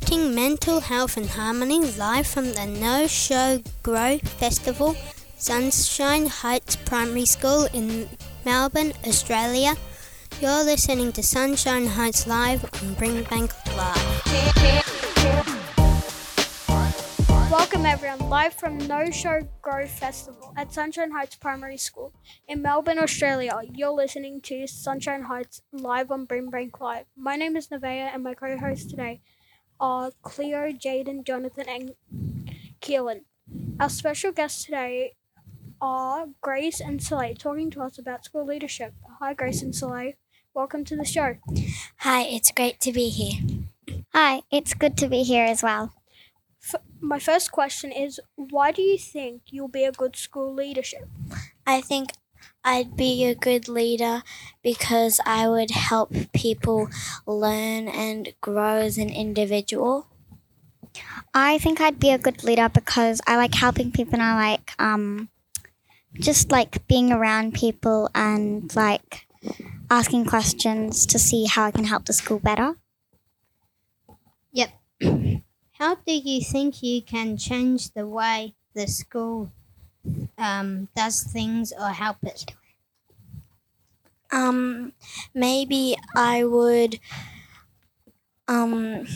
promoting mental health and harmony live from the No Show Grow Festival, Sunshine Heights Primary School in Melbourne, Australia. You're listening to Sunshine Heights Live on Brimbank Live. Welcome everyone, live from No Show Grow Festival at Sunshine Heights Primary School in Melbourne, Australia. You're listening to Sunshine Heights live on Brimbank Live. My name is Nevaeh and my co-host today are Cleo, Jaden, Jonathan and Keelan. Our special guests today are Grace and Soleil talking to us about school leadership. Hi Grace and Soleil, welcome to the show. Hi, it's great to be here. Hi, it's good to be here as well. F- my first question is why do you think you'll be a good school leadership? I think I'd be a good leader because I would help people learn and grow as an individual. I think I'd be a good leader because I like helping people and I like um just like being around people and like asking questions to see how I can help the school better. Yep. How do you think you can change the way the school um, does things or help it? Um maybe I would um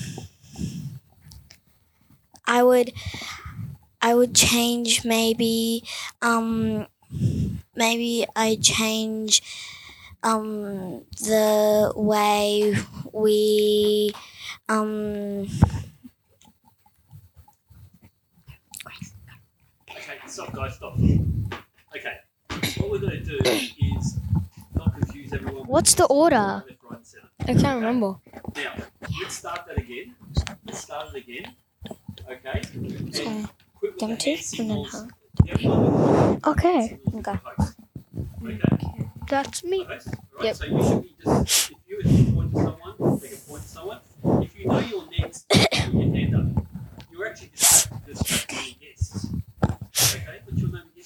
I would I would change maybe um maybe I change um the way we um stop, guys, stop. Okay, what we're going to do is not confuse everyone. What's the order? Left, right, and centre. I can't remember. Now, let's start that again. Let's start it again. Okay? So, And quick with them the two, hand and then signals. her. Everyone- Okay. signals Okay. to. Okay? That's me. Host? Right, Yep. So you should be just, if you if you point to someone, they can point to someone. If you know you're next, put your hand up. You're actually distracting distracting the guests. Okay? What's your name again?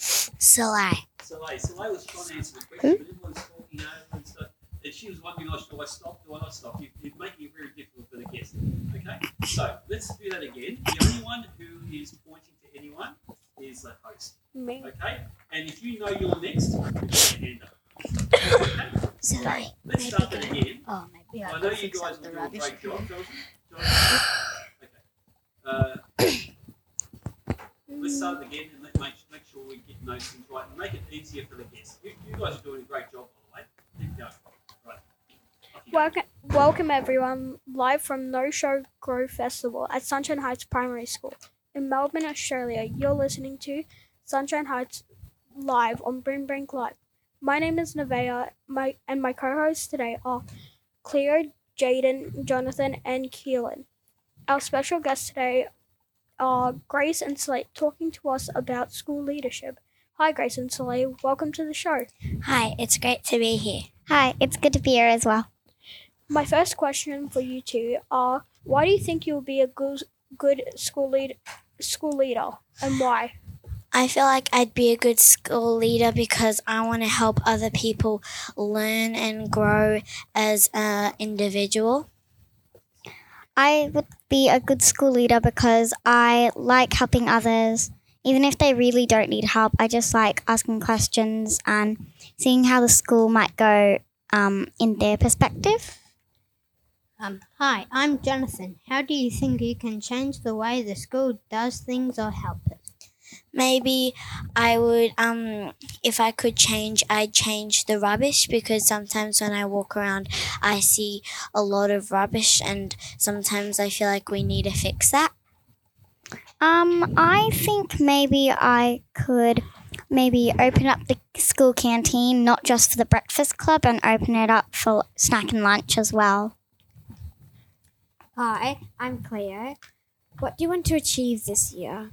Soleil. Soleil. Soleil was trying to answer the question, but everyone's talking over and stuff. And she was wondering, oh, do I stop? Do I not stop? You, you're making it very difficult for the guest. Okay? So let's do that again. The only one who is pointing to anyone is the host. Me. Okay? And if you know you're next, you put your hand up. Okay? Soleil. Let's start that again. Oh, maybe I know you guys will do a great job. Jonathan? Jonathan? Okay. Uh, let's start again and let, make, make sure we get those things right and make it easier for the guests. You, you guys are doing a great job, by the way. Keep going. Welcome, welcome everyone, live from No Show Grow Festival at Sunshine Heights Primary School in Melbourne, Australia. You're listening to Sunshine Heights live on Brimbank Live. My name is Nevaeh, my and my co-hosts today are Cleo, Jaden, Jonathan, and Keelan. Our special guests today are Grace and Soleil talking to us about school leadership. Hi, Grace and Soleil. Welcome to the show. Hi, it's great to be here. Hi, it's good to be here as well. My first question for you two are: Why do you think you'll be a good good school lead school leader, and why? I feel like I'd be a good school leader because I want to help other people learn and grow as an individual. I would be a good school leader because I like helping others. Even if they really don't need help, I just like asking questions and seeing how the school might go um, in their perspective. Um, hi, I'm Jonathan. How do you think you can change the way the school does things or help it? Maybe I would, um, if I could change, I'd change the rubbish because sometimes when I walk around, I see a lot of rubbish, and sometimes I feel like we need to fix that. Um, I think maybe I could maybe open up the school canteen, not just for the breakfast club, and open it up for snack and lunch as well. Hi, I'm Cleo. What do you want to achieve this year?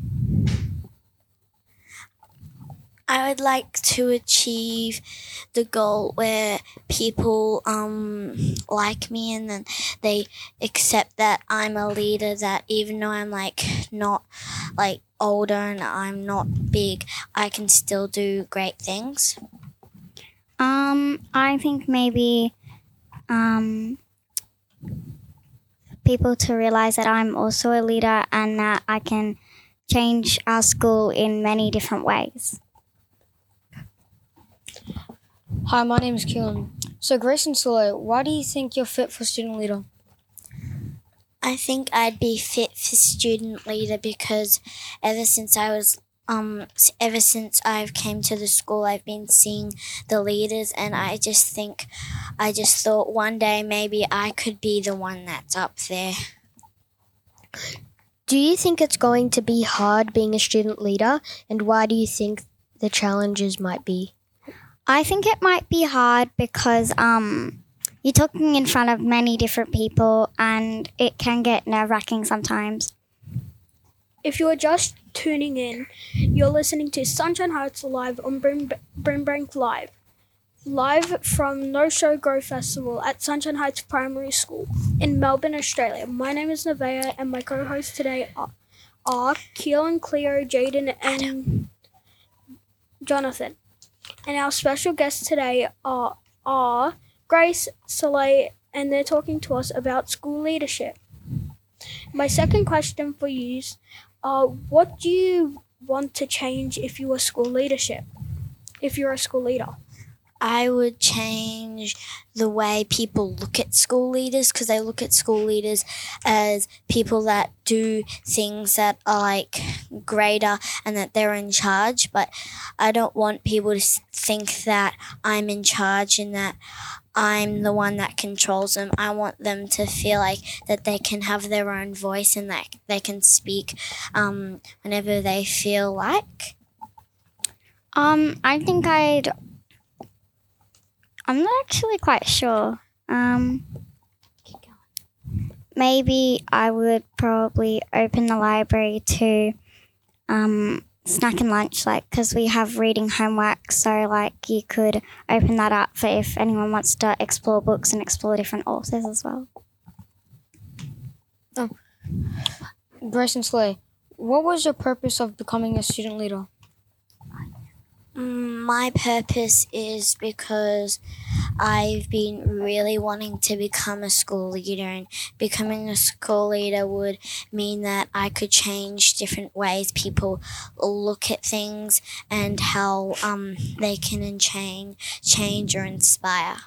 I would like to achieve the goal where people um like me and then they accept that I'm a leader that even though I'm like not like older and I'm not big, I can still do great things. Um, I think maybe um people to realize that I'm also a leader and that I can change our school in many different ways. Hi, my name is Keelan. So, Grace and Soleil, why do you think you're fit for student leader? I think I'd be fit for student leader because ever since I was um ever since I've came to the school I've been seeing the leaders and I just think I just thought one day maybe I could be the one that's up there. Do you think it's going to be hard being a student leader, and why do you think the challenges might be? I think it might be hard because um, you're talking in front of many different people and it can get nerve wracking sometimes. If you are just tuning in, you're listening to Sunshine Heights live on Brim- Brimbank Live. Live from No Show Grow Festival at Sunshine Heights Primary School in Melbourne, Australia. My name is Nevaeh and my co hosts today are, are Keelan, Cleo, Jaden, and Jonathan. And our special guests today are, are Grace, Soleil, and they're talking to us about school leadership. My second question for you is uh, what do you want to change if you were school leadership? If you're a school leader? I would change the way people look at school leaders because they look at school leaders as people that do things that are like greater and that they're in charge. But I don't want people to think that I'm in charge and that I'm the one that controls them. I want them to feel like that they can have their own voice and that they can speak um, whenever they feel like. Um, I think I'd. I'm not actually quite sure. Um, maybe I would probably open the library to um, snack and lunch, like because we have reading homework. So like you could open that up for if anyone wants to explore books and explore different authors as well. Grace and Soleil, what was your purpose of becoming a student leader? My purpose is because I've been really wanting to become a school leader, and becoming a school leader would mean that I could change different ways people look at things and how um, they can change, change or inspire.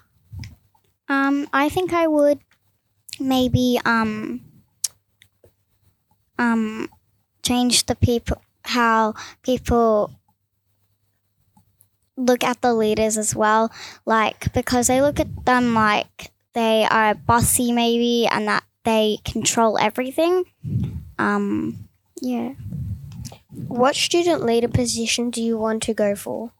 Um, I think I would maybe um um change the people how people look at the leaders as well, like because they look at them like they are bossy maybe and that they control everything. Um, yeah. What student leader position do you want to go for?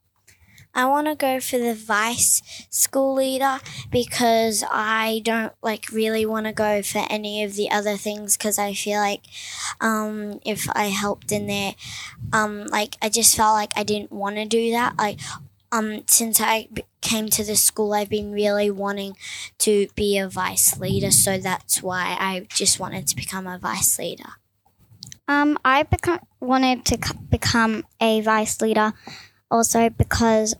I want to go for the vice school leader because I don't like really want to go for any of the other things because I feel like um, if I helped in there, um, like I just felt like I didn't want to do that. Like um, since I came to the school, I've been really wanting to be a vice leader, so that's why I just wanted to become a vice leader. Um, I become, wanted to c- become a vice leader also because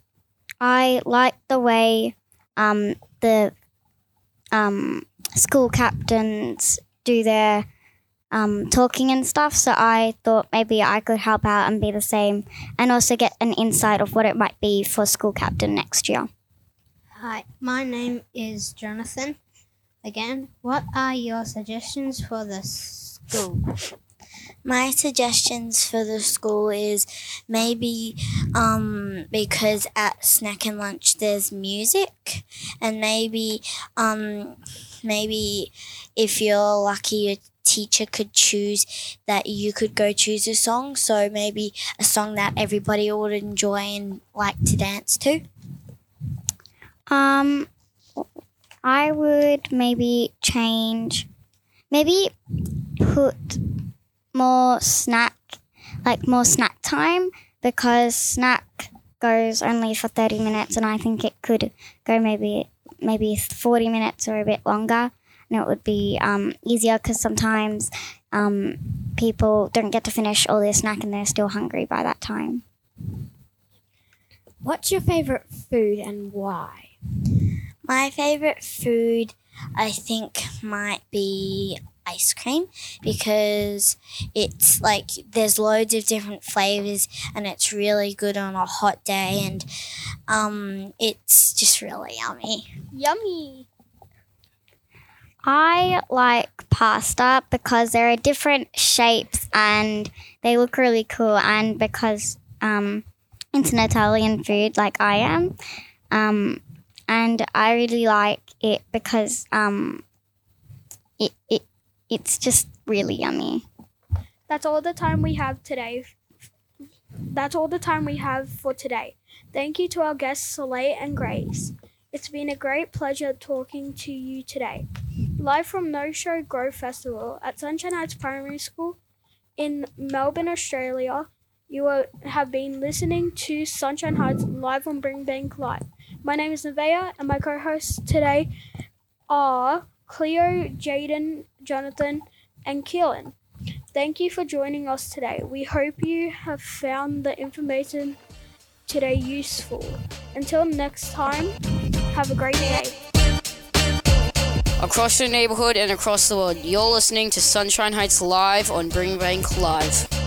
I like the way um, the um, school captains do their um, talking and stuff. So I thought maybe I could help out and be the same and also get an insight of what it might be for school captain next year. Hi, my name is Jonathan. Again, what are your suggestions for the school? My suggestions for the school is maybe um, because at snack and lunch there's music, and maybe um, maybe if you're lucky, your teacher could choose that you could go choose a song. So maybe a song that everybody would enjoy and like to dance to. Um, I would maybe change, maybe put more snack, like more snack time, because snack goes only for 30 minutes and I think it could go maybe maybe 40 minutes or a bit longer and it would be um, easier because sometimes um, people don't get to finish all their snack and they're still hungry by that time. What's your favorite food and why? My favorite food, I think, might be ice cream because it's like there's loads of different flavors and it's really good on a hot day and um, it's just really yummy. Yummy. I like pasta because there are different shapes and they look really cool, and because um, it's an Italian food like I am, um, and I really like it because um, it, it it's just really yummy. That's all the time we have today. That's all the time we have for today. Thank you to our guests Soleil and Grace. It's been a great pleasure talking to you today. Live from No Show Grow Festival at Sunshine Heights Primary School in Melbourne, Australia, you are, have been listening to Sunshine Heights live on Brimbank Live. My name is Nevaeh, and my co hosts today are Cleo, Jaden, Jonathan, and Keelan. Thank you for joining us today. We hope you have found the information today useful. Until next time, have a great day. Across your neighborhood and across the world, you're listening to Sunshine Heights Live on Brimbank Live.